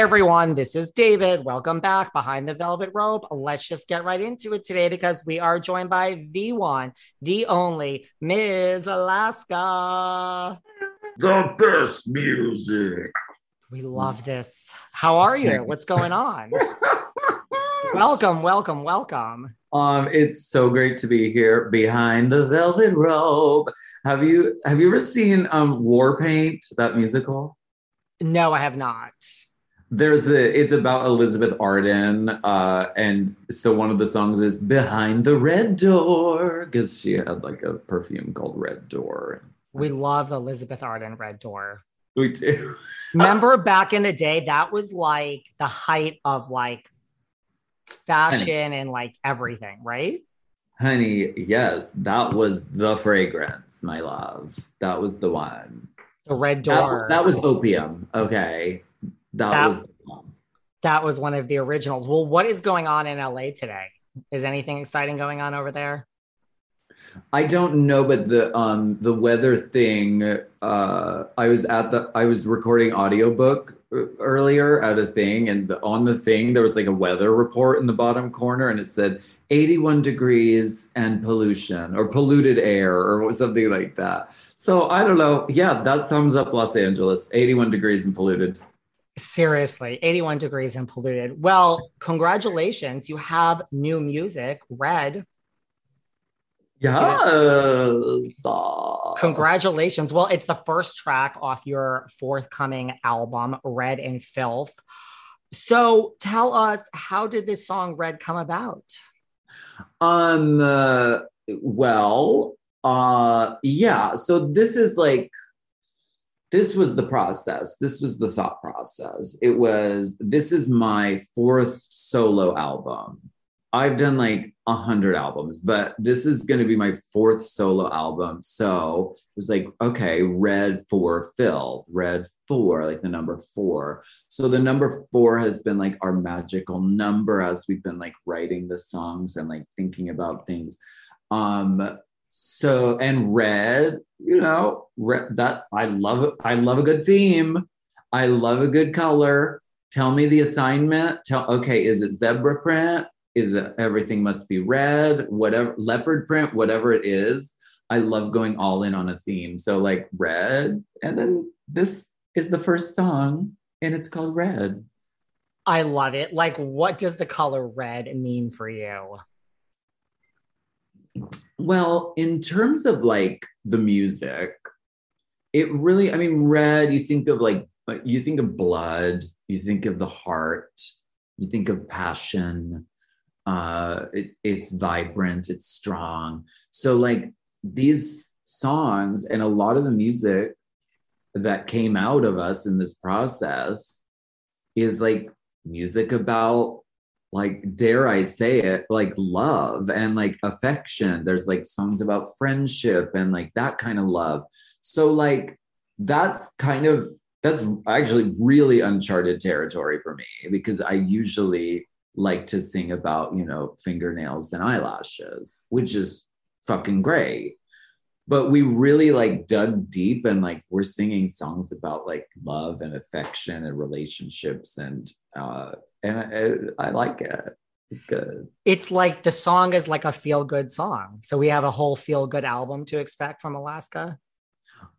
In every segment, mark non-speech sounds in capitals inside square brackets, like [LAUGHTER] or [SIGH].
Everyone, this is David. Welcome back behind the velvet rope. Let's just get right into it today because we are joined by the one, the only Ms. Alaska. The best music. We love this. How are you? [LAUGHS] What's going on? welcome, welcome, welcome. Um, it's so great to be here behind the velvet robe. Have you have you ever seen um War Paint, that musical? No, I have not. There's a it's about Elizabeth Arden, uh, and so one of the songs is Behind the Red Door, because she had like a perfume called Red Door. We love Elizabeth Arden Red Door. We do. [LAUGHS] Remember back in the day, that was like the height of like fashion and like everything, right? Honey, yes, that was the fragrance, my love. That was the one. The Red That, Door. that was opium. Okay. That, That- was that was one of the originals. Well, what is going on in LA today? Is anything exciting going on over there? I don't know, but the um the weather thing. Uh, I was at the I was recording audiobook uh, earlier at a thing, and the, on the thing there was like a weather report in the bottom corner, and it said 81 degrees and pollution or polluted air or something like that. So I don't know. Yeah, that sums up Los Angeles: 81 degrees and polluted. Seriously, 81 degrees and polluted. Well, congratulations. You have new music, Red. Yes. Ah. Congratulations. Well, it's the first track off your forthcoming album, Red and Filth. So tell us, how did this song Red come about? Um. Uh, well. Uh. Yeah. So this is like. This was the process. This was the thought process. It was. This is my fourth solo album. I've done like a hundred albums, but this is going to be my fourth solo album. So it was like, okay, red for Filth, red four, like the number four. So the number four has been like our magical number as we've been like writing the songs and like thinking about things. Um, so and red, you know, red, that I love. I love a good theme. I love a good color. Tell me the assignment. Tell okay, is it zebra print? Is it everything must be red? Whatever leopard print, whatever it is. I love going all in on a theme. So like red, and then this is the first song, and it's called Red. I love it. Like, what does the color red mean for you? Well, in terms of like the music, it really, I mean, red, you think of like, you think of blood, you think of the heart, you think of passion. Uh, it, it's vibrant, it's strong. So, like, these songs and a lot of the music that came out of us in this process is like music about like dare i say it like love and like affection. There's like songs about friendship and like that kind of love. So like that's kind of that's actually really uncharted territory for me because i usually like to sing about you know fingernails and eyelashes which is fucking great. But we really like dug deep and like we're singing songs about like love and affection and relationships and uh and I, I like it. It's good. It's like the song is like a feel good song. So we have a whole feel good album to expect from alaska?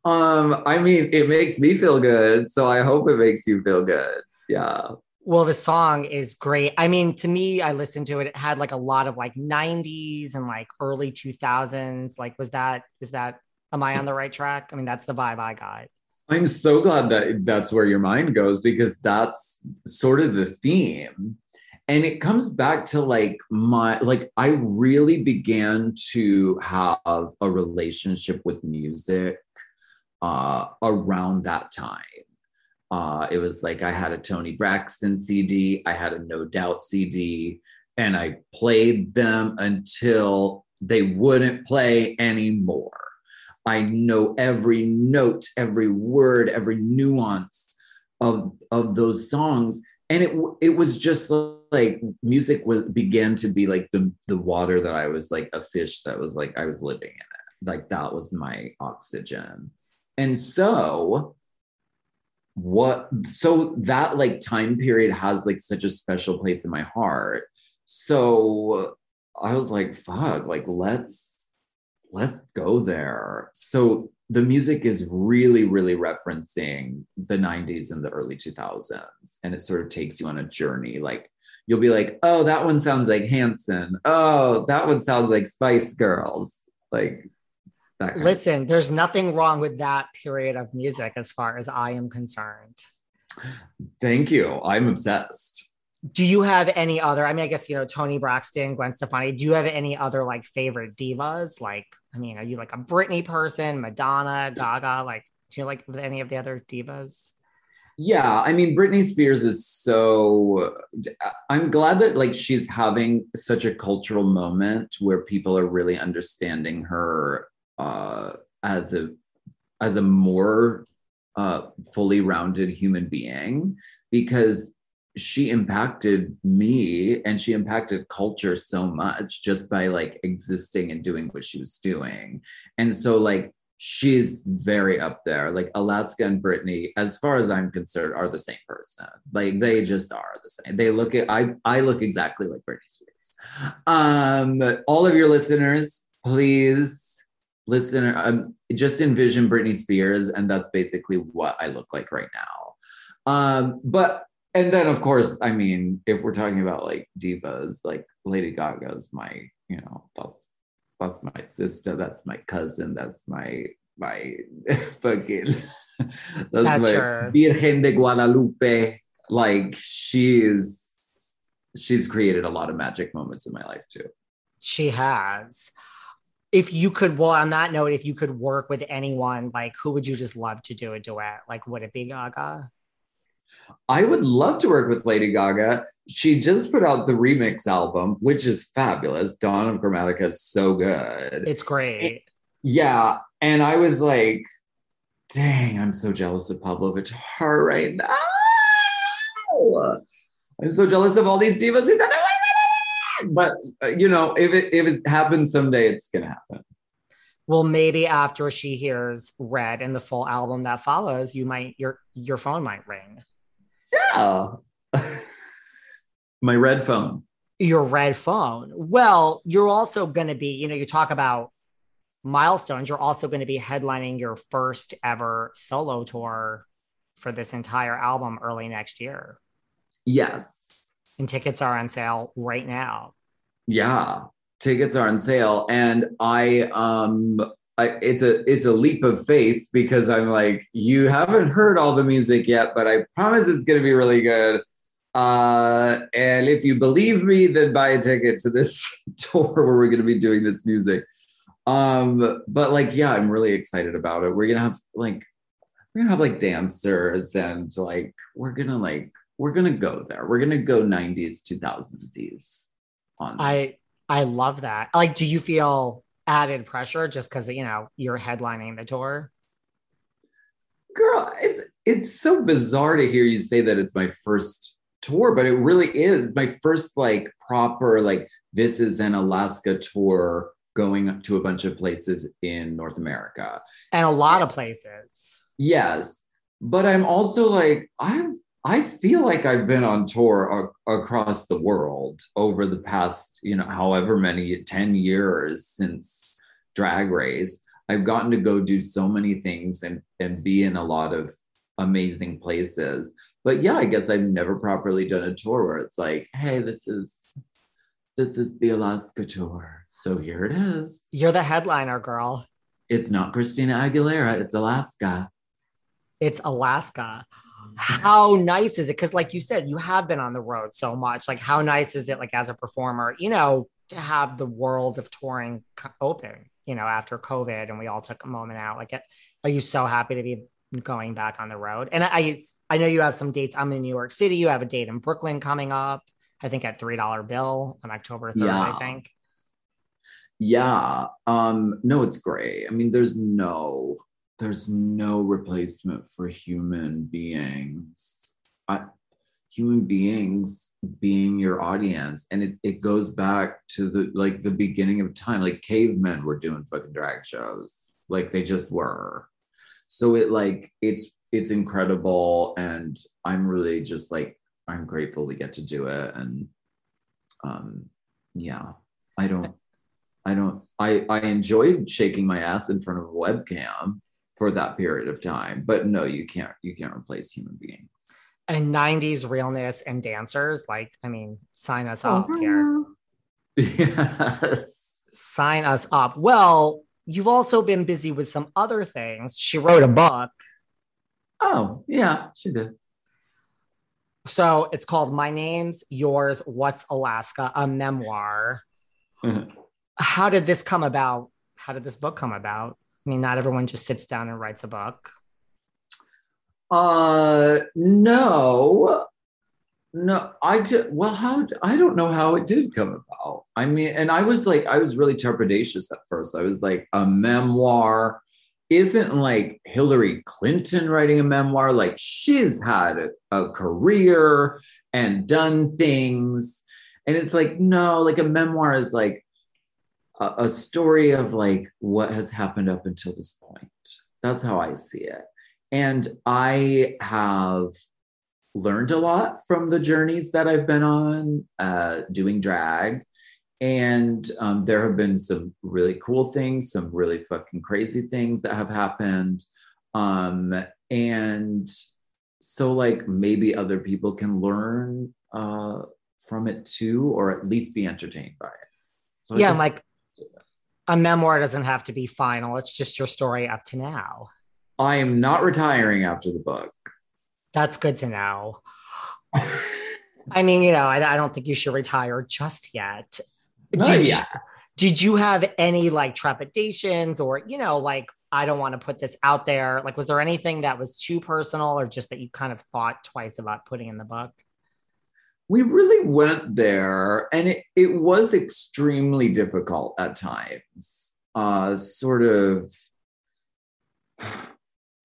Um i mean it makes me feel good so i hope it makes you feel good. Yeah. Well the song is great. I mean to me i listened to it it had like a lot of like 90s and like early 2000s like was that is that am i on the right track? I mean that's the vibe i got i'm so glad that that's where your mind goes because that's sort of the theme and it comes back to like my like i really began to have a relationship with music uh around that time uh, it was like I had a Toni Braxton CD, I had a No Doubt CD, and I played them until they wouldn't play anymore. I know every note, every word, every nuance of of those songs, and it it was just like music was began to be like the the water that I was like a fish that was like I was living in it. Like that was my oxygen, and so what so that like time period has like such a special place in my heart. So i was like fuck like let's let's go there so the music is really really referencing the 90s and the early 2000s and it sort of takes you on a journey like you'll be like oh that one sounds like hanson oh that one sounds like spice girls like Listen, there's nothing wrong with that period of music as far as I am concerned. Thank you. I'm obsessed. Do you have any other? I mean, I guess you know Toni Braxton, Gwen Stefani. Do you have any other like favorite divas? Like, I mean, are you like a Britney person, Madonna, Gaga? Like, do you like any of the other divas? Yeah, I mean, Britney Spears is so. I'm glad that like she's having such a cultural moment where people are really understanding her uh, as a as a more uh, fully rounded human being because she impacted me and she impacted culture so much just by like existing and doing what she was doing. And so like she's very up there. Like alaska and britney as far as i'm concerned are the same person. Like they just are the same. They look at i i look exactly like britney spears. Um all of your listeners please listener, um, just envision Britney Spears, and that's basically what I look like right now. Um, but and then of course, I mean, if we're talking about like divas, like Lady Gaga's my, you know, that's that's my sister, that's my cousin, that's my my [LAUGHS] fucking that's, that's my her. Virgen de Guadalupe. Like she's she's created a lot of magic moments in my life too. She has if you could well on that note if you could work with anyone like who would you just love to do a duet like would it be gaga I would love to work with Lady Gaga. She just put out the remix album, which is fabulous. Dawn of Chromatica is so good. It's great. yeah. And I was like, dang, I'm so jealous of Pabllo Vittar right now. I'm so jealous of all these divas who got but uh, you know, if it if it happens someday, it's gonna happen. Well, maybe after she hears "Red" and the full album that follows, you might your your phone might ring. Yeah, [LAUGHS] my red phone. Your red phone. Well, you're also going to be, you know, you talk about milestones. You're also going to be headlining your first ever solo tour for this entire album early next year. Yes and tickets are on sale right now. Yeah, tickets are on sale, and I um. I, it's a it's a leap of faith because I'm like you haven't heard all the music yet, but I promise it's going to be really good. Uh, and if you believe me, then buy a ticket to this [LAUGHS] tour where we're going to be doing this music. Um, but like, yeah, I'm really excited about it. We're gonna have like we're gonna have like dancers and like we're gonna like we're gonna go there. We're gonna go 90s, 2000s on this. I I love that. Like, do you feel added pressure just because you know you're headlining the tour? girl it's it's so bizarre to hear you say that it's my first tour but it really is my first like proper like this is an alaska tour going to a bunch of places in north america And a lot of places. yes but i'm also like i've i feel like i've been on tour a- across the world over the past you know however many 10 years since drag race. I've gotten to go do so many things and and be in a lot of amazing places. But yeah i guess i've never properly done a tour where it's like hey this is this is the alaska tour. So here it is. You're the headliner, girl. it's not christina aguilera. It's alaska. It's Alaska. How nice is it? Because, like you said, you have been on the road so much. Like, how nice is it, like as a performer, you know, to have the world of touring open, you know, after COVID, and we all took a moment out. Like, it, are you so happy to be going back on the road? And I, I know you have some dates. I'm in New York City. You have a date in Brooklyn coming up. I think at three dollar bill on October third. Yeah. I think. Yeah. Um, no, it's great. I mean, there's no there's no replacement for human beings. I, human beings being your audience. And it, it goes back to the like the beginning of time. Like cavemen were doing fucking drag shows. Like they just were. So it like it's it's incredible. And I'm really just like I'm grateful we get to do it. And um yeah, I don't I don't I I enjoyed shaking my ass in front of a webcam for that period of time. But no, you can't you can't replace human beings. And 90s realness and dancers. Like, I mean, sign us Oh, up uh-huh. here. Yes. sign us up. Well, you've also been busy with some other things. She wrote a book. Oh, yeah, she did. So it's called My Name's Yours, What's Alaska, a memoir. [LAUGHS] How did this come about? How did this book come about? I mean, not everyone just sits down and writes a book. Uh no. No, I just well, how I don't know how it did come about. I mean, and I was like, I was really trepidatious at first. I was like, a memoir isn't like Hillary Clinton writing a memoir. Like she's had a, a career and done things, and it's like no, like a memoir is like a, a story of like what has happened up until this point. That's how I see it, and I have learned a lot from the journeys that I've been on uh, doing drag. And um, there have been some really cool things, some really fucking crazy things that have happened. Um, and so, like, maybe other people can learn uh, from it too, or at least be entertained by it. So yeah, guess- like a memoir doesn't have to be final. It's just your story up to now. I am not retiring after the book. That's good to know. I mean, you know, I, I don't think you should retire just yet. Not Did you- yet. did you have any like trepidations or you know like i don't want to put this out there like was there anything that was too personal or just that you kind of thought twice about putting in the book we really went there and it, it was extremely difficult at times. Uh sort of [SIGHS]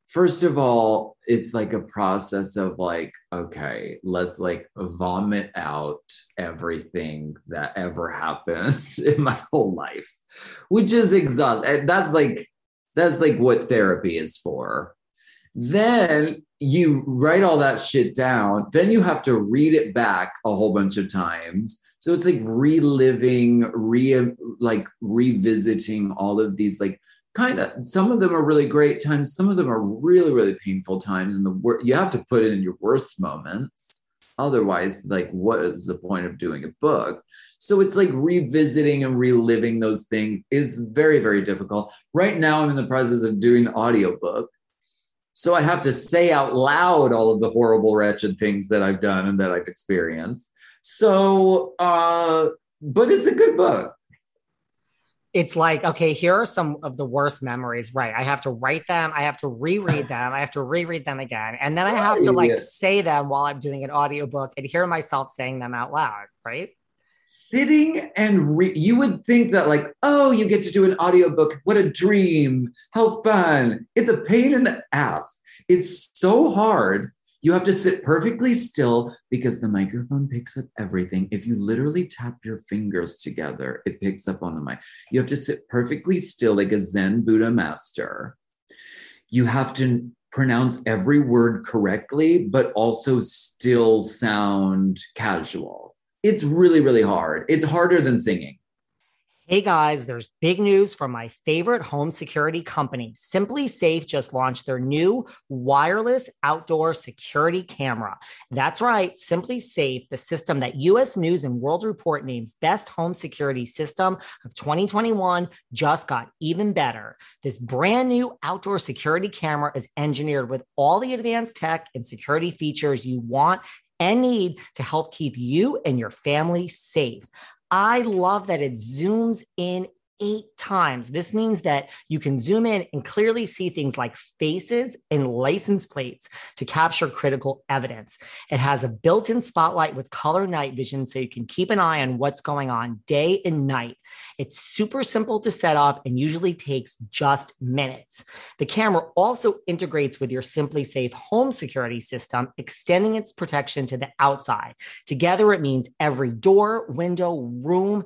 first of all it's like a process of like okay let's like vomit out everything that ever [LAUGHS] happened in my whole life which is exhausting that's like that's like what therapy is for then you write all that shit down. Then you have to read it back a whole bunch of times. So it's like reliving re like revisiting all of these like kind of some of them are really great times. Some of them are really really painful times. And the wor- you have to put it in your worst moments. Otherwise like what is the point of doing a book? So it's like revisiting and reliving those things is very very difficult. Right now i'm in the process of doing an audiobook so I have to say out loud all of the horrible, wretched things that I've done and that I've experienced. So, uh, but it's a good book. it's like, okay, here are some of the worst memories. Right. I have to write them. I have to reread [SIGHS] them. I have to reread them again. And then I have to like say them while I'm doing an audiobook and hear myself saying them out loud. Right. Sitting and re- you would think that, like, oh, you get to do an audiobook. What a dream. How fun. It's a pain in the ass. It's so hard you have to sit perfectly still because the microphone picks up everything. If you literally tap your fingers together, it picks up on the mic. You have to sit perfectly still like a Zen Buddha master. You have to pronounce every word correctly, but also still sound casual. It's really, really hard. It's harder than singing. Hey guys, there's big news from my favorite home security company. SimpliSafe just launched their new wireless outdoor security camera. That's right, SimpliSafe, the system that US News and World Report names best home security system of 2021, just got even better. This brand new outdoor security camera is engineered with all the advanced tech and security features you want and need to help keep you and your family safe. I love that it zooms in eight times. This means that you can zoom in and clearly see things like faces and license plates to capture critical evidence. It has a built in spotlight with color night vision so you can keep an eye on what's going on day and night. It's super simple to set up and usually takes just minutes. The camera also integrates with your SimpliSafe home security system, extending its protection to the outside. Together, it means every door, window, room,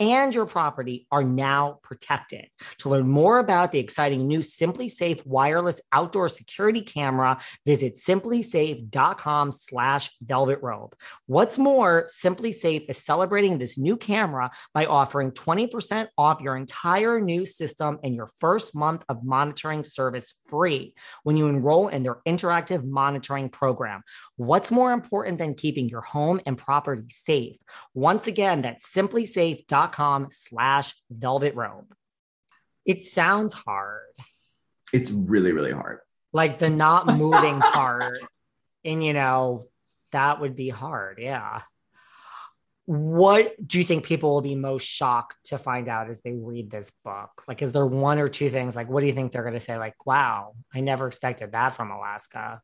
and your property are now protected. To learn more about the exciting new SimpliSafe wireless outdoor security camera, visit simplisafe.com slash velvet rope. What's more, SimpliSafe is celebrating this new camera by offering 20% off your entire new system and your first month of monitoring service free when you enroll in their interactive monitoring program. What's more important than keeping your home and property safe? Once again, that's simplisafe.com com slash velvet rope. It sounds hard. It's really, really hard. Like the not [LAUGHS] moving part. And, you know, that would be hard. Yeah. What do you think people will be most shocked to find out as they read this book? Like, is there one or two things? Like, what do you think they're going to say? Like, wow, I never expected that from Alaska.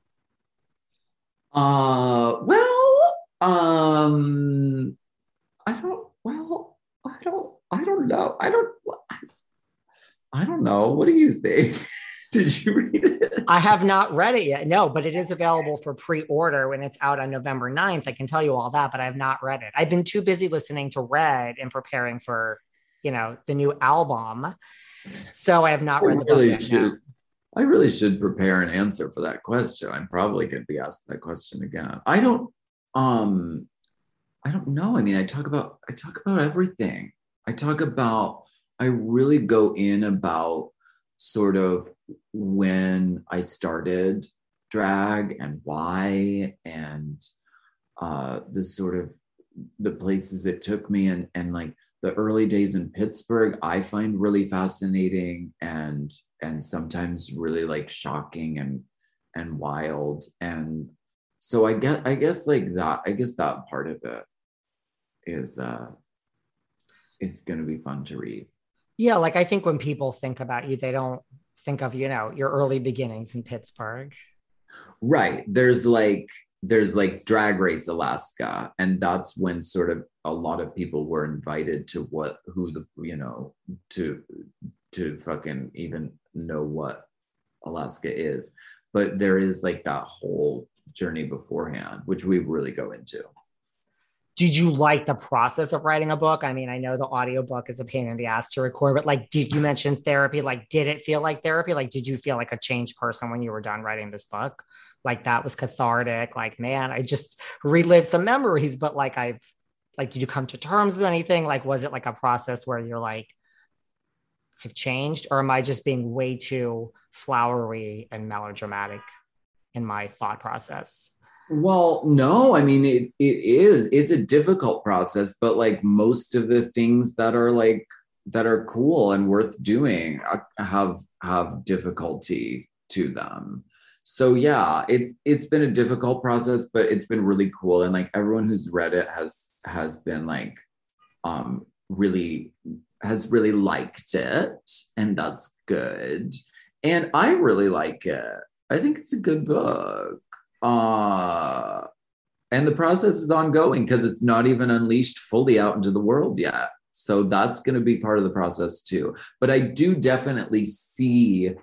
Uh, well, um, I don't, well, I don't, I don't know. I don't, I don't know. What do you think? [LAUGHS] Did you read it? I have not read it yet. No, but it is available for pre-order when it's out on November 9th. I can tell you all that, but I have not read it. I've been too busy listening to Red and preparing for, you know, the new album. So I have not read I the really book yet. I really should prepare an answer for that question. I'm probably going to be asked that question again. I don't um I don't know. I mean, I talk about I talk about everything. I talk about I really go in about sort of when I started drag and why and uh the sort of the places it took me and and like the early days in Pittsburgh I find really fascinating and and sometimes really like shocking and and wild and so I get I guess like that I guess that part of it is uh is going to be fun to read. Yeah, like I think when people think about you, they don't think of you know your early beginnings in Pittsburgh. Right. There's like there's like Drag Race Alaska, and that's when sort of a lot of people were invited to what who the you know to to fucking even know what Alaska is. But there is like that whole journey beforehand, which we really go into did you like the process of writing a book? I mean, I know the audiobook is a pain in the ass to record, but like, did you mention therapy? Like, did it feel like therapy? Like, did you feel like a changed person when you were done writing this book? Like, that was cathartic. Like, man, I just relived some memories, but like, I've, like, did you come to terms with anything? Like, was it like a process where you're like, I've changed, or am I just being way too flowery and melodramatic in my thought process? Well, no, I mean it it is. It's a difficult process, but like most of the things that are like that are cool and worth doing uh, have have difficulty to them. So yeah, it it's been a difficult process, but it's been really cool and like everyone who's read it has has been like um really has really liked it, and that's good. And I really like it. I think it's a good book. Uh, and the process is ongoing because it's not even unleashed fully out into the world yet. So that's going to be part of the process too. But I do definitely see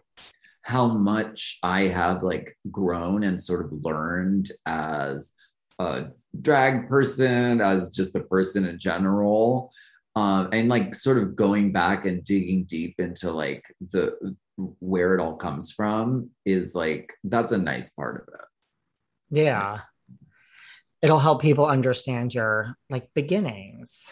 how much I have like grown and sort of learned as a drag person, as just a person in general. Um, and like sort of going back and digging deep into like the where it all comes from is like that's a nice part of it. Yeah. It'll help people understand your like beginnings.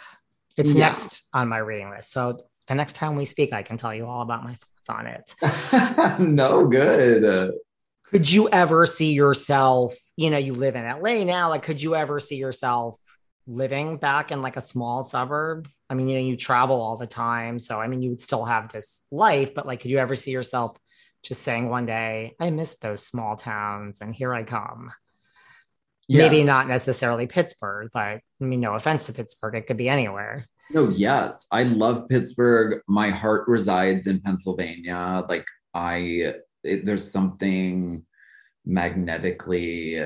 It's Yeah. next on my reading list. So the next time we speak, I can tell you all about my thoughts on it. [LAUGHS] no good. Could you ever see yourself, you know, you live in LA now, like could you ever see yourself living back in like a small suburb? I mean, you know, you travel all the time. So I mean, you would still have this life, but like could you ever see yourself just saying one day, I miss those small towns and here I come? Maybe not necessarily Pittsburgh, but I mean, no offense to Pittsburgh, it could be anywhere. No, yes. I love Pittsburgh. My heart resides in Pennsylvania. Like I it, there's something magnetically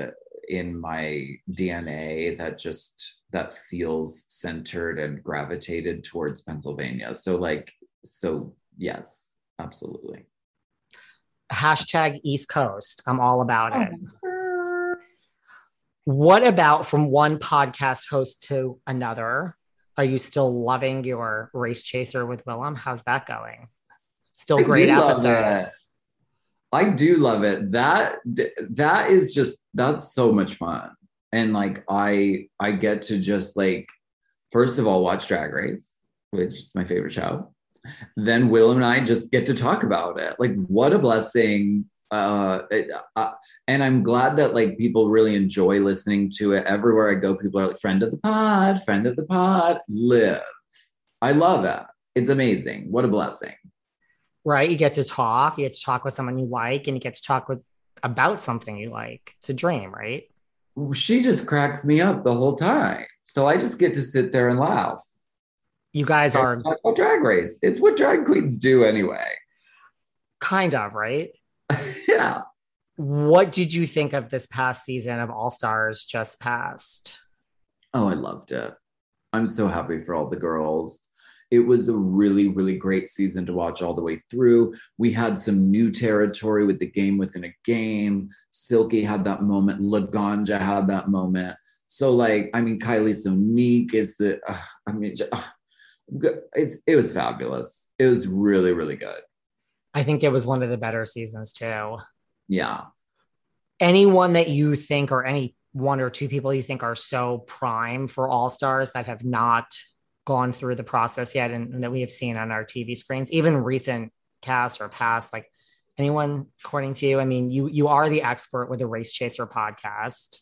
in my DNA that just that feels centered and gravitated towards Pennsylvania. So like so yes, absolutely. Hashtag East Coast. I'm all about Oh. it. What about from one podcast host to another? Are you still loving your race chaser with Willam? How's that going? Still I great episodes. I do love it. That that is just that's so much fun. And like I I get to just like first of all watch Drag Race, which is my favorite show. Then Will and I just get to talk about it. Like what a blessing. Uh, it, uh and I'm glad that like people really enjoy listening to it. Everywhere I go, people are like friend of the pod, friend of the pod, live. I love it. It's amazing. What a blessing. Right? You get to talk, you get to talk with someone you like, and you get to talk with about something you like. It's a dream, right? she just cracks me up the whole time. So I just get to sit there and laugh. You guys are drag race. It's what drag queens do anyway. kind of, right? [LAUGHS] yeah. What did you think of this past season of All Stars just passed? Oh, I loved it. I'm so happy for all the girls. It was a really, really great season to watch all the way through. We had some new territory with the game within a game. Silky had that moment. Laganja had that moment. So, like, I mean, Kylie Sonique is the, uh, I mean, uh, it's, it was fabulous. It was really, really good. I think it was one of the better seasons too. Yeah. anyone that you think or any one or two people you think are so prime for all stars that have not gone through the process yet and, and that we have seen on our tv screens even recent casts or past like anyone according to you i mean you you are the expert with the race chaser podcast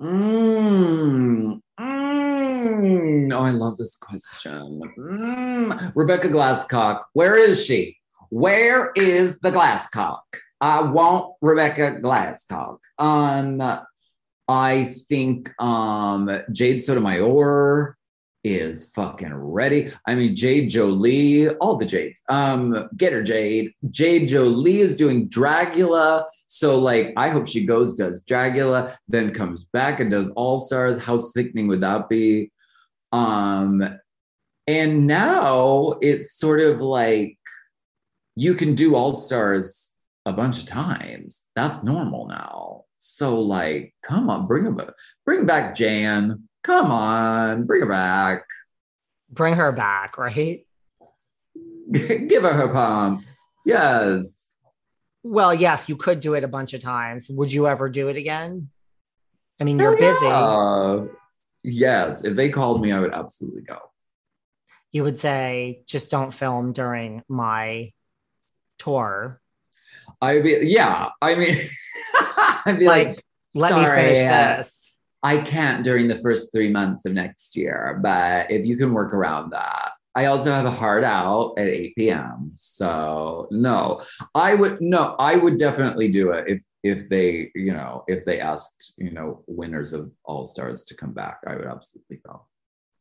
Mm, mm. Oh, I love this question. Mm. Rebecca Glasscock, where is she? Where is the Glasscock? I want Rebecca Glasscock. Um, I think um Jade Sotomayor is fucking ready. I mean, Jade Jolie, all the Jades. Um, get her, Jade. Jade Jolie is doing Dragula. So, like, I hope she goes, does Dragula, then comes back and does All Stars. How sickening would that be? Um, and now it's sort of like you can do All Stars a bunch of times. That's normal now. So, like, come on, bring her, back- bring back Jan. Come on, bring her back. bring her back right [LAUGHS] Give her her pump. Yes. well yes you could do it a bunch of times would you ever do it again i mean you're busy yeah. Yes. If they called me, I would absolutely go. you would say just don't film during my tour I'd be, yeah. I mean, [LAUGHS] I'd be like, like let me sorry, finish uh, this I can't during the first three months of next year, but if you can work around that. I also have a hard out at 8 p.m. So no, I would no, I would definitely do it if if they, you know, if they asked, you know, winners of all stars to come back, I would absolutely go.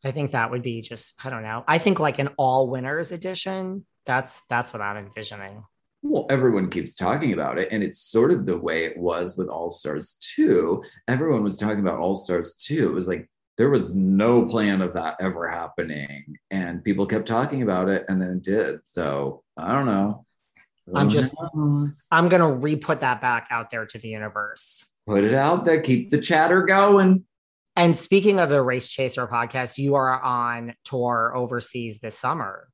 I think that would be just I don't know. I think like an all winners edition. That's that's what I'm envisioning. Well, everyone keeps talking about it, and it's sort of the way it was with All Stars 2. Everyone was talking about All Stars 2. It was like there was no plan of that ever happening, and people kept talking about it, and then it did. So I don't know. I'm just I'm gonna re-put that back out there to the universe. Put it out there, keep the chatter going. And speaking of the Race Chaser podcast, you are on tour overseas this summer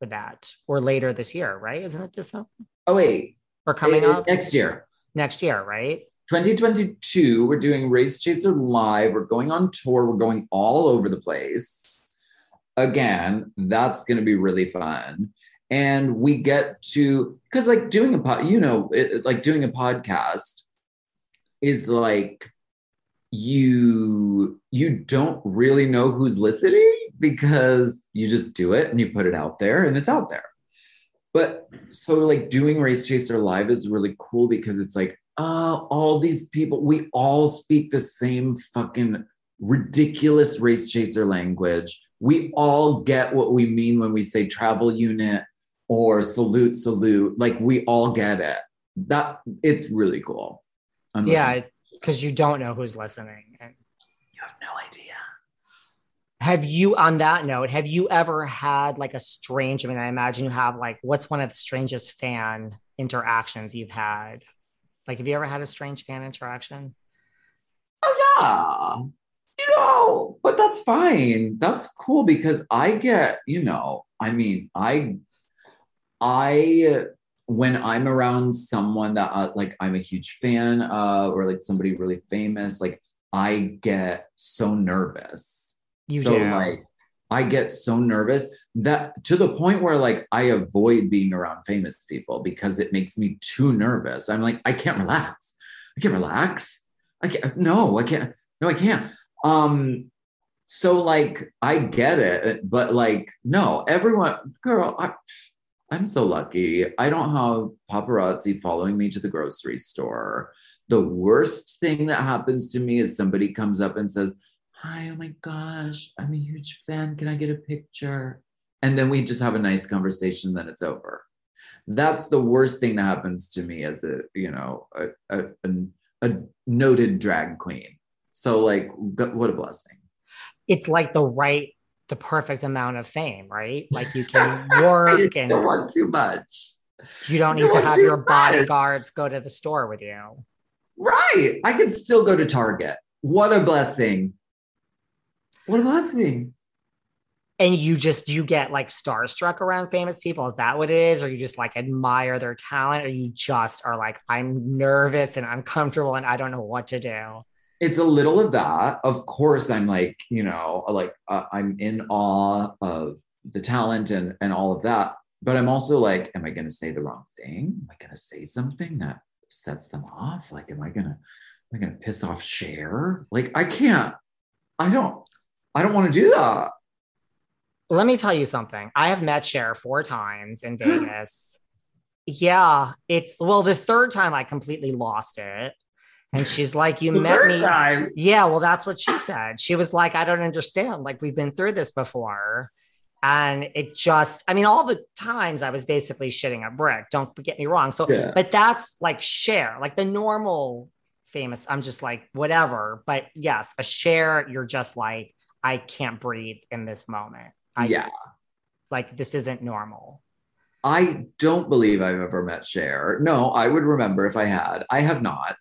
with that, or later this year, right? Isn't it this summer? Oh wait, or coming Eh, up next year. next year, right? 2022, we're doing Race Chaser Live. We're going on tour. We're going all over the place. Again, that's going to be really fun. And we get to, because like doing a pod, you know, it, like doing a podcast is like you you don't really know who's listening because you just do it and you put it out there and it's out there. But so like doing Race Chaser Live is really cool because it's like, uh, all these people, we all speak the same fucking ridiculous Race Chaser language. We all get what we mean when we say travel unit or salute, salute. Like we all get it. That it's really cool. I'm Yeah, because you don't know who's listening. And you have no idea. Have you, on that note, have you ever had like a strange? I mean, I imagine you have. Like, what's one of the strangest fan interactions you've had? Like, have you ever had a strange fan interaction? Oh yeah. You know, but that's fine. That's cool because I get, you know, I mean, I I when I'm around someone that uh, like I'm a huge fan of or like somebody really famous, like I get so nervous. You so do. like I get so nervous that to the point where like I avoid being around famous people because it makes me too nervous. I'm like, I can't relax. I can't relax. I can't. No, I can't. No, I can't. Um, so like I get it, but like no, everyone, girl, I, I'm so lucky. I don't have paparazzi following me to the grocery store. The worst thing that happens to me is somebody comes up and says, Hi, oh my gosh, I'm a huge fan. Can I get a picture? And then we just have a nice conversation, then it's over. That's the worst thing that happens to me as a, you know, a, a, a, a noted drag queen. So like, what a blessing. It's like the right, the perfect amount of fame, right? [LAUGHS] Like you can work I and don't want too much. you don't you need to have your much. bodyguards go to the store with you. Right. I can still go to Target. What a blessing. What a blessing. and you just you get like starstruck around famous people is that what it is or you just like admire their talent or you just are like i'm nervous and uncomfortable and i don't know what to do It's a little of that. Of course, I'm like, you know, like uh, I'm in awe of the talent and and all of that. But I'm also like, am I going to say the wrong thing? Am I going to say something that sets them off? Like, am I going to am I going to piss off Cher? Like, I can't. I don't. I don't want to do that. let me tell you something i have met Cher four times in [GASPS] vegas yeah it's well the third time i completely lost it and she's like you met me time. Yeah, well, that's what she said. She was like, I don't understand. Like, we've been through this before. And it just, I mean, all the times I was basically shitting a brick. Don't get me wrong. So, Yeah. but that's like Cher, like the normal famous. I'm just like, whatever. But yes, a Cher, you're just like, I can't breathe in this moment. I, yeah. Like, this isn't normal. I don't believe I've ever met Cher. No, I would remember if I had. I have not,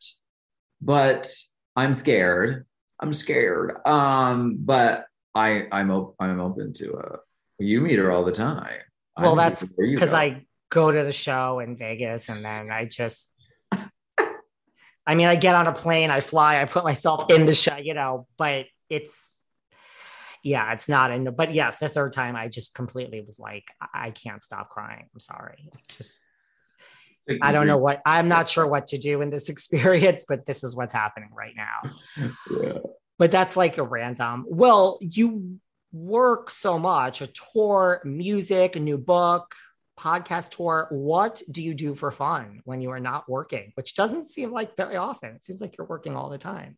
but I'm scared. I'm scared. Um, but I I'm op- I'm open to uh you meet her all the time. Well, I'm that's open where you because. I go to the show in Vegas and then I just, [LAUGHS] I mean, I get on a plane, I fly, I put myself in the show, you know, but it's, yeah, it's not in, but yes, the third time I just completely was like, I I can't stop crying. I'm sorry. Just, I don't know what, I'm not sure what to do in this [LAUGHS] experience, but this is what's happening right now. Yeah. But that's like a random. Well, you work so much a tour, music, a new book, podcast tour. What do you do for fun when you are not working? Which doesn't seem like very often. It seems like you're working all the time.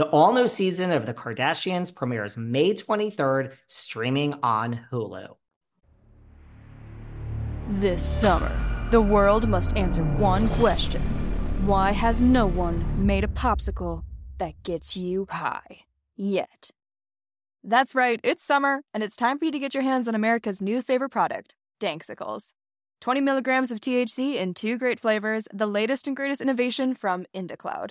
The all new season of The Kardashians premieres May 23rd, streaming on Hulu. This summer, the world must answer one question Why has no one made a popsicle that gets you high yet? That's right, it's summer, and it's time for you to get your hands on America's new favorite product, Danksicles. 20 milligrams of THC in two great flavors, the latest and greatest innovation from IndaCloud.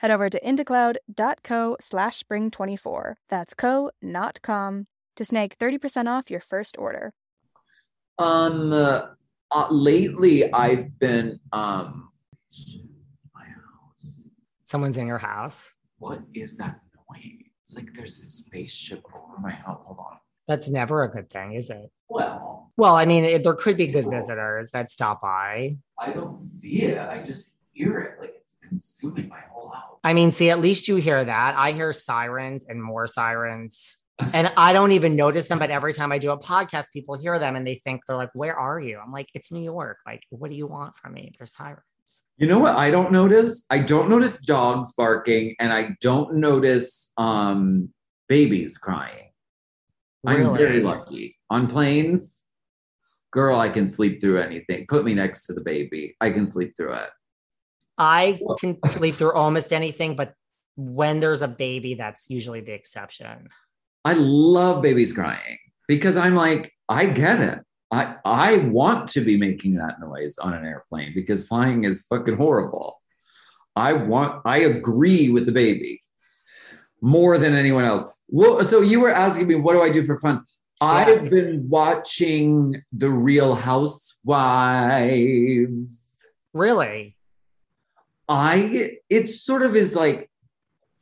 head over to indacloud.co slash spring24. That's co, not com, to snag 30% off your first order. Um, uh, uh, lately I've been, um, my house. Someone's in your house. What is that noise? It's like there's a spaceship over my house. Hold on. That's never a good thing, is it? Well, Well, I mean, it, there could be good visitors that stop by. I don't see it. I just hear it. Like it's consuming my whole house. I mean, see, at least you hear that. I hear sirens and more sirens. [LAUGHS] And I don't even notice them, but every time I do a podcast, people hear them and they think they're like, Where are you? I'm like, It's New York. Like, what do you want from me? There's sirens. You know what I don't notice? I don't notice dogs barking and I don't notice um babies crying. I'm very lucky. On planes, girl, I can sleep through anything. Put me next to the baby. I can sleep through it. I [LAUGHS] can sleep through almost anything, but when there's a baby, that's usually the exception. I love babies crying because I'm like, I get it. I I want to be making that noise on an airplane because flying is fucking horrible. I want I agree with the baby more than anyone else. Well, so you were asking me what do I do for fun? I've been watching The Real Housewives. Really? I it sort of is like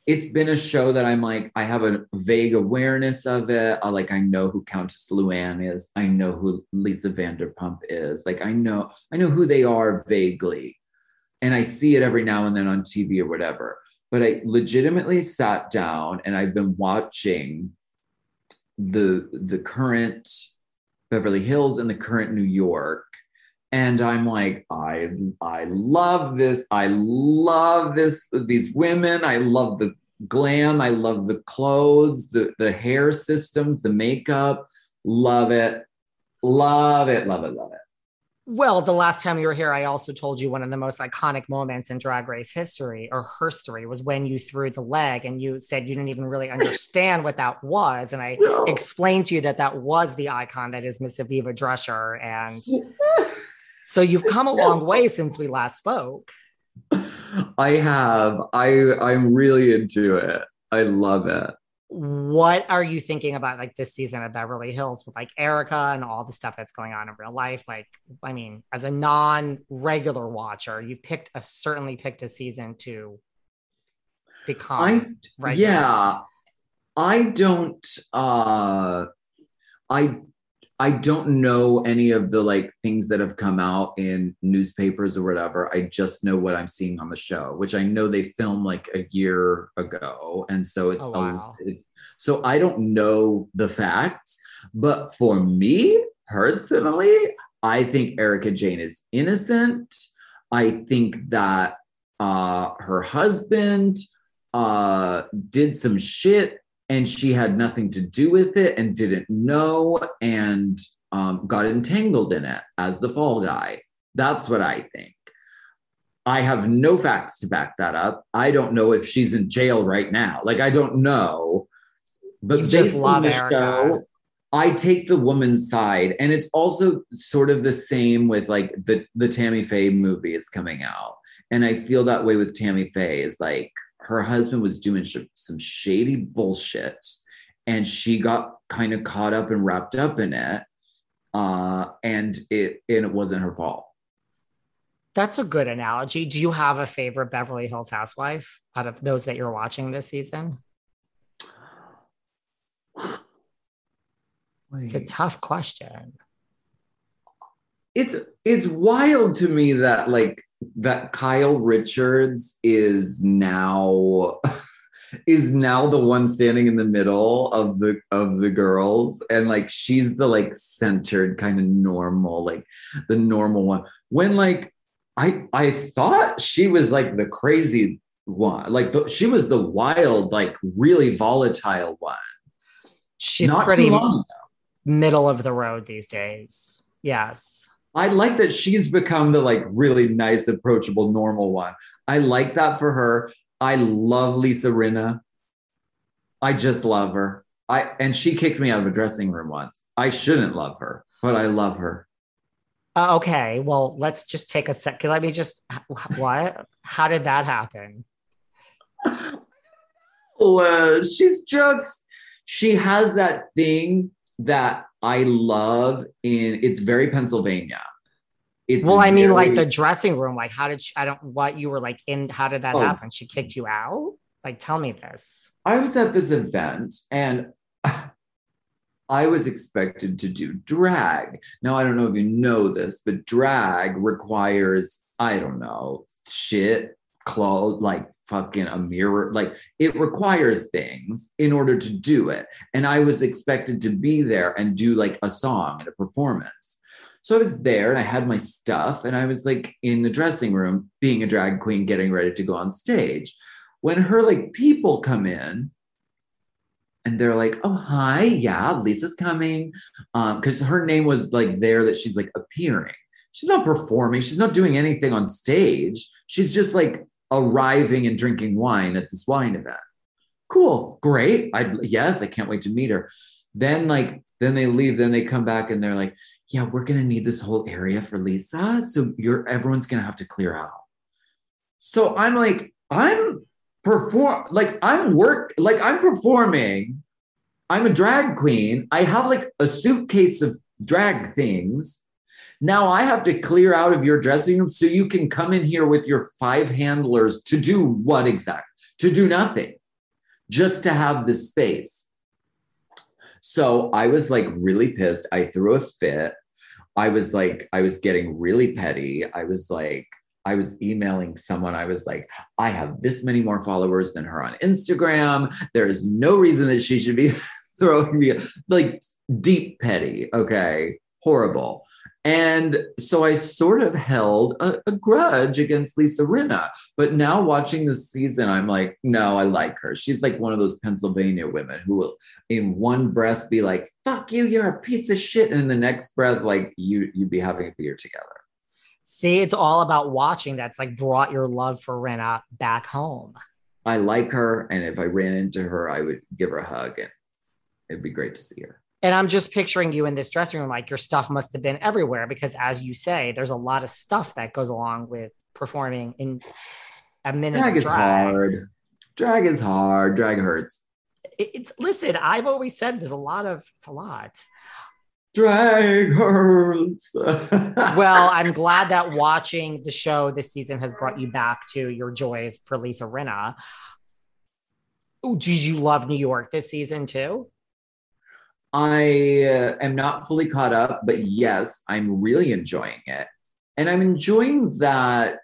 it's been a show that I'm like I have a vague awareness of it. I like I know who Countess Luann is. I know who Lisa Vanderpump is. Like I know I know who they are vaguely, and I see it every now and then on TV or whatever. But I legitimately sat down and I've been watching the the current Beverly Hills and the current New York and i'm like i i love this. I love this these women. I love the glam. I love the clothes the the hair systems the makeup. Love it. Love it. Love it. Love it. Well, the last time you were here, I also told you one of the most iconic moments in Drag Race history or herstory was when you threw the leg and you said you didn't even really [LAUGHS] understand what that was. And I No. explained to you that that was the icon that is Miss Aviva Drescher. And [LAUGHS] so you've come a long way [LAUGHS] since we last spoke. i have i i'm really into it i love it What are you thinking about like this season of Beverly Hills with like Erika and all the stuff that's going on in real life? Like, I mean, as a non-regular watcher, you've picked a certainly picked a season to become I regular. yeah. I don't uh I I don't know any of the like things that have come out in newspapers or whatever. I just know what I'm seeing on the show, which I know they filmed like a year ago. And so it's, Oh, a- wow. it's so I don't know the facts, but for me personally, I think Erika Jayne is innocent. I think that uh her husband uh did some shit and she had nothing to do with it and didn't know and um, got entangled in it as the fall guy. That's what I think. I have no facts to back that up. I don't know if she's in jail right now. Like I don't know. But You just love the Erika. show, I take the woman's side, and it's also sort of the same with like the the Tammy Faye movie is coming out, and I feel that way with Tammy Faye. Is like her husband was doing sh- some shady bullshit, and she got kind of caught up and wrapped up in it, uh, and it and it wasn't her fault. That's a good analogy. Do you have a favorite Beverly Hills housewife out of those that you're watching this season? It's a tough question. It's it's wild to me that like that Kyle Richards is now [LAUGHS] is now the one standing in the middle of the of the girls and like she's the like centered kind of normal like the normal one when like I I thought she was like the crazy one like the, she was the wild like really volatile one She's Not pretty middle of the road these days. Yes. I like that she's become the like really nice, approachable, normal one. I like that for her. I love Lisa Rinna. I just love her. I and she kicked me out of a dressing room once. I shouldn't love her, but I love her. Uh, okay, well, let's just take a second. Let me just what? How did that happen? [LAUGHS] uh, she's just she has that thing that I love in it's very Pennsylvania. It's well, I mean, like the dressing room. Like, how did she, I don't what you were like in? How did that oh, happen? She kicked you out? Like, tell me this. I was at this event and [LAUGHS] I was expected to do drag. Now, I don't know if you know this, but drag requires, I don't know, shit, clothes, like fucking a mirror. Like it requires things in order to do it. And I was expected to be there and do like a song and a performance. So I was there and I had my stuff and I was like in the dressing room being a drag queen getting ready to go on stage. When her like people come in and they're like, "Oh, hi, yeah, Lisa's coming." Um cuz her name was like there that she's like appearing. She's not performing, she's not doing anything on stage. She's just like arriving and drinking wine at this wine event. Cool, great. I yes, I can't wait to meet her. Then like then they leave, then they come back and they're like, yeah, we're gonna need this whole area for Lisa. So you're everyone's gonna have to clear out. So I'm like, I'm perform like I'm work like I'm performing. I'm a drag queen. I have like a suitcase of drag things. Now I have to clear out of your dressing room so you can come in here with your five handlers to do what exact? To do nothing, just to have the space. So I was like really pissed. I threw a fit. I was like, I was getting really petty. I was like, I was emailing someone. I was like, I have this many more followers than her on Instagram. There is no reason that she should be [LAUGHS] throwing me like deep petty. Okay. Horrible. And so I sort of held a, a, grudge against Lisa Rinna. But now watching this season, I'm like, no, I like her. She's like one of those Pennsylvania women who will, in one breath, be like, fuck you, you're a piece of shit. And in the next breath, like, you, you'd be having a beer together. See, it's all about watching that's like brought your love for Rinna back home. I like her. And if I ran into her, I would give her a hug and it'd be great to see her. And I'm just picturing you in this dressing room, like your stuff must have been everywhere because, as you say, there's a lot of stuff that goes along with performing in a minute. Drag is hard. Drag is hard. Drag hurts. It's listen. I've always said there's a lot of it's a lot. Drag hurts. [LAUGHS] well, I'm glad that watching the show this season has brought you back to your joys for Lisa Rinna. Ooh, did you love New York this season too? I uh, am not fully caught up, but yes, I'm really enjoying it. And I'm enjoying that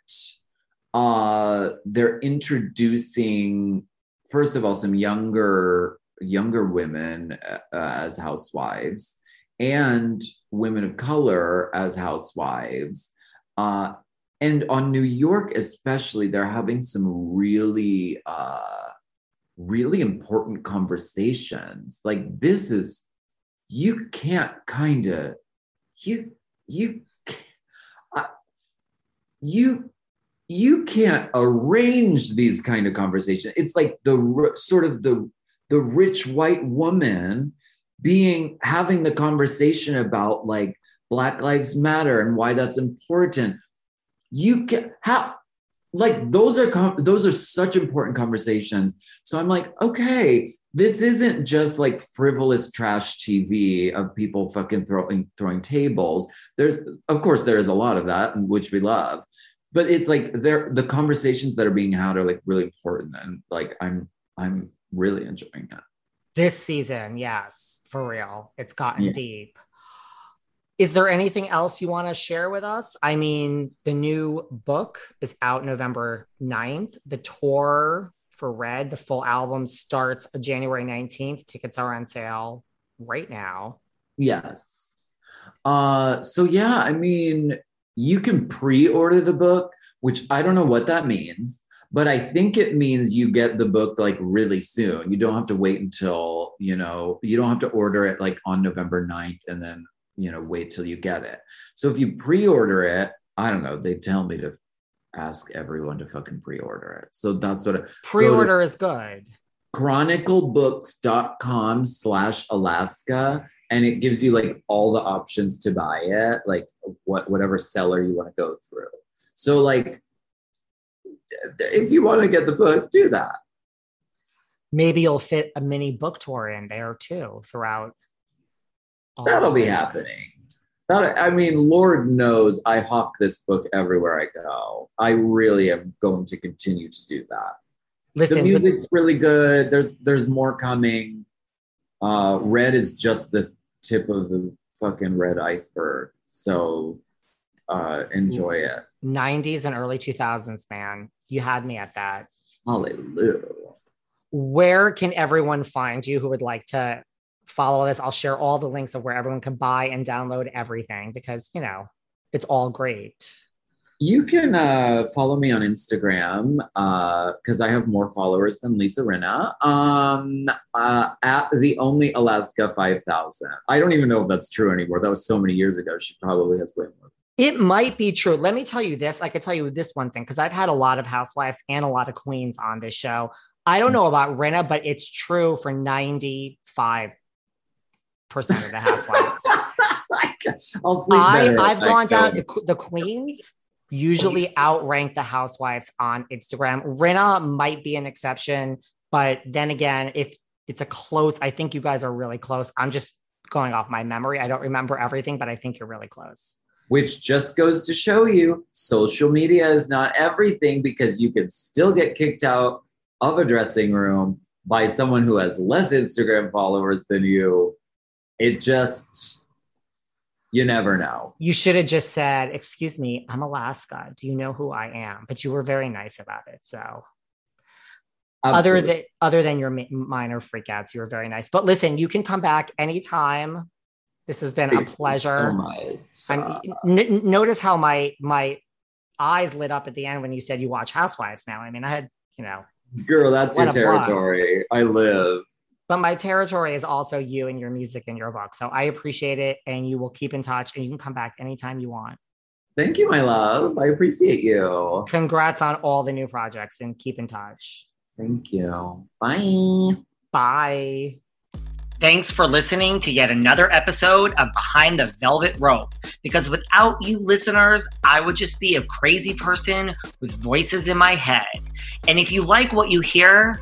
uh, they're introducing, first of all, some younger younger women uh, as housewives and women of color as housewives. Uh, and on New York, especially, they're having some really, uh, really important conversations. Like this is you can't kind of you you you you can't arrange these kind of conversations it's like the sort of the the rich white woman being having the conversation about like Black Lives Matter and why that's important. You can how like those are those are such important conversations. So I'm like, okay, this isn't just like frivolous trash TV of people fucking throwing throwing tables. There's of course there is a lot of that, which we love, but it's like there the conversations that are being had are like really important, and like I'm I'm really enjoying it. This season, yes, for real, it's gotten yeah. deep. Is there anything else you want to share with us? I mean, the new book is out November 9th. The tour for Red. The full album starts January 19th. Tickets are on sale right now. Yes. Uh so yeah, I mean, you can pre-order the book, which I don't know what that means, but I think it means you get the book like really soon. You don't have to wait until, you know, you don't have to order it like on November 9th and then, you know, wait till you get it. So if you pre-order it, I don't know, they tell me to ask everyone to fucking pre-order it. So that's what a pre-order is good. Chroniclebooks.com slash Alaska. And it gives you like all the options to buy it, like what whatever seller you want to go through. So like if you want to get the book, do that. Maybe you'll fit a mini book tour in there too throughout. That'll be happening. That, I mean, Lord knows I hawk this book everywhere I go. I really am going to continue to do that. Listen, the music's but- really good. There's there's more coming. Uh, red is just the tip of the fucking red iceberg. So uh, enjoy it. 90s and early 2000s, man. You had me at that. Hallelujah. Where can everyone find you who would like to follow this. I'll share all the links of where everyone can buy and download everything because, you know, it's all great. You can uh, follow me on Instagram because uh, I have more followers than Lisa Rinna um, uh, at the only Alaska 5000. I don't even know if that's true anymore. That was so many years ago. She probably has way more. It might be true. Let me tell you this. I could tell you this one thing because I've had a lot of housewives and a lot of queens on this show. I don't know about Rinna, but it's true for 95 percent of the housewives. [LAUGHS] I'll sleep I, I've gone down the, the queens usually outrank the housewives on Instagram. Rinna might be an exception, but then again, if it's a close, I think you guys are really close. I'm just going off my memory. I don't remember everything, but I think you're really close. Which just goes to show you social media is not everything because you can still get kicked out of a dressing room by someone who has less Instagram followers than you it just you never know. You should have just said, "Excuse me, I'm Alaska. Do you know who I am?" But you were very nice about it. So Absolutely. other than other than your minor freakouts, you were very nice. But listen, you can come back anytime. This has been Thank a pleasure. So uh, n- notice how my my eyes lit up at the end when you said you watch Housewives. Now, I mean, I had you know, girl, that's your territory. I live but my territory is also you and your music and your book. So I appreciate it and you will keep in touch and you can come back anytime you want. Thank you, my love. I appreciate you. Congrats on all the new projects and keep in touch. Thank you. Bye. Bye. Thanks for listening to yet another episode of Behind the Velvet Rope. Because without you listeners, I would just be a crazy person with voices in my head. And if you like what you hear,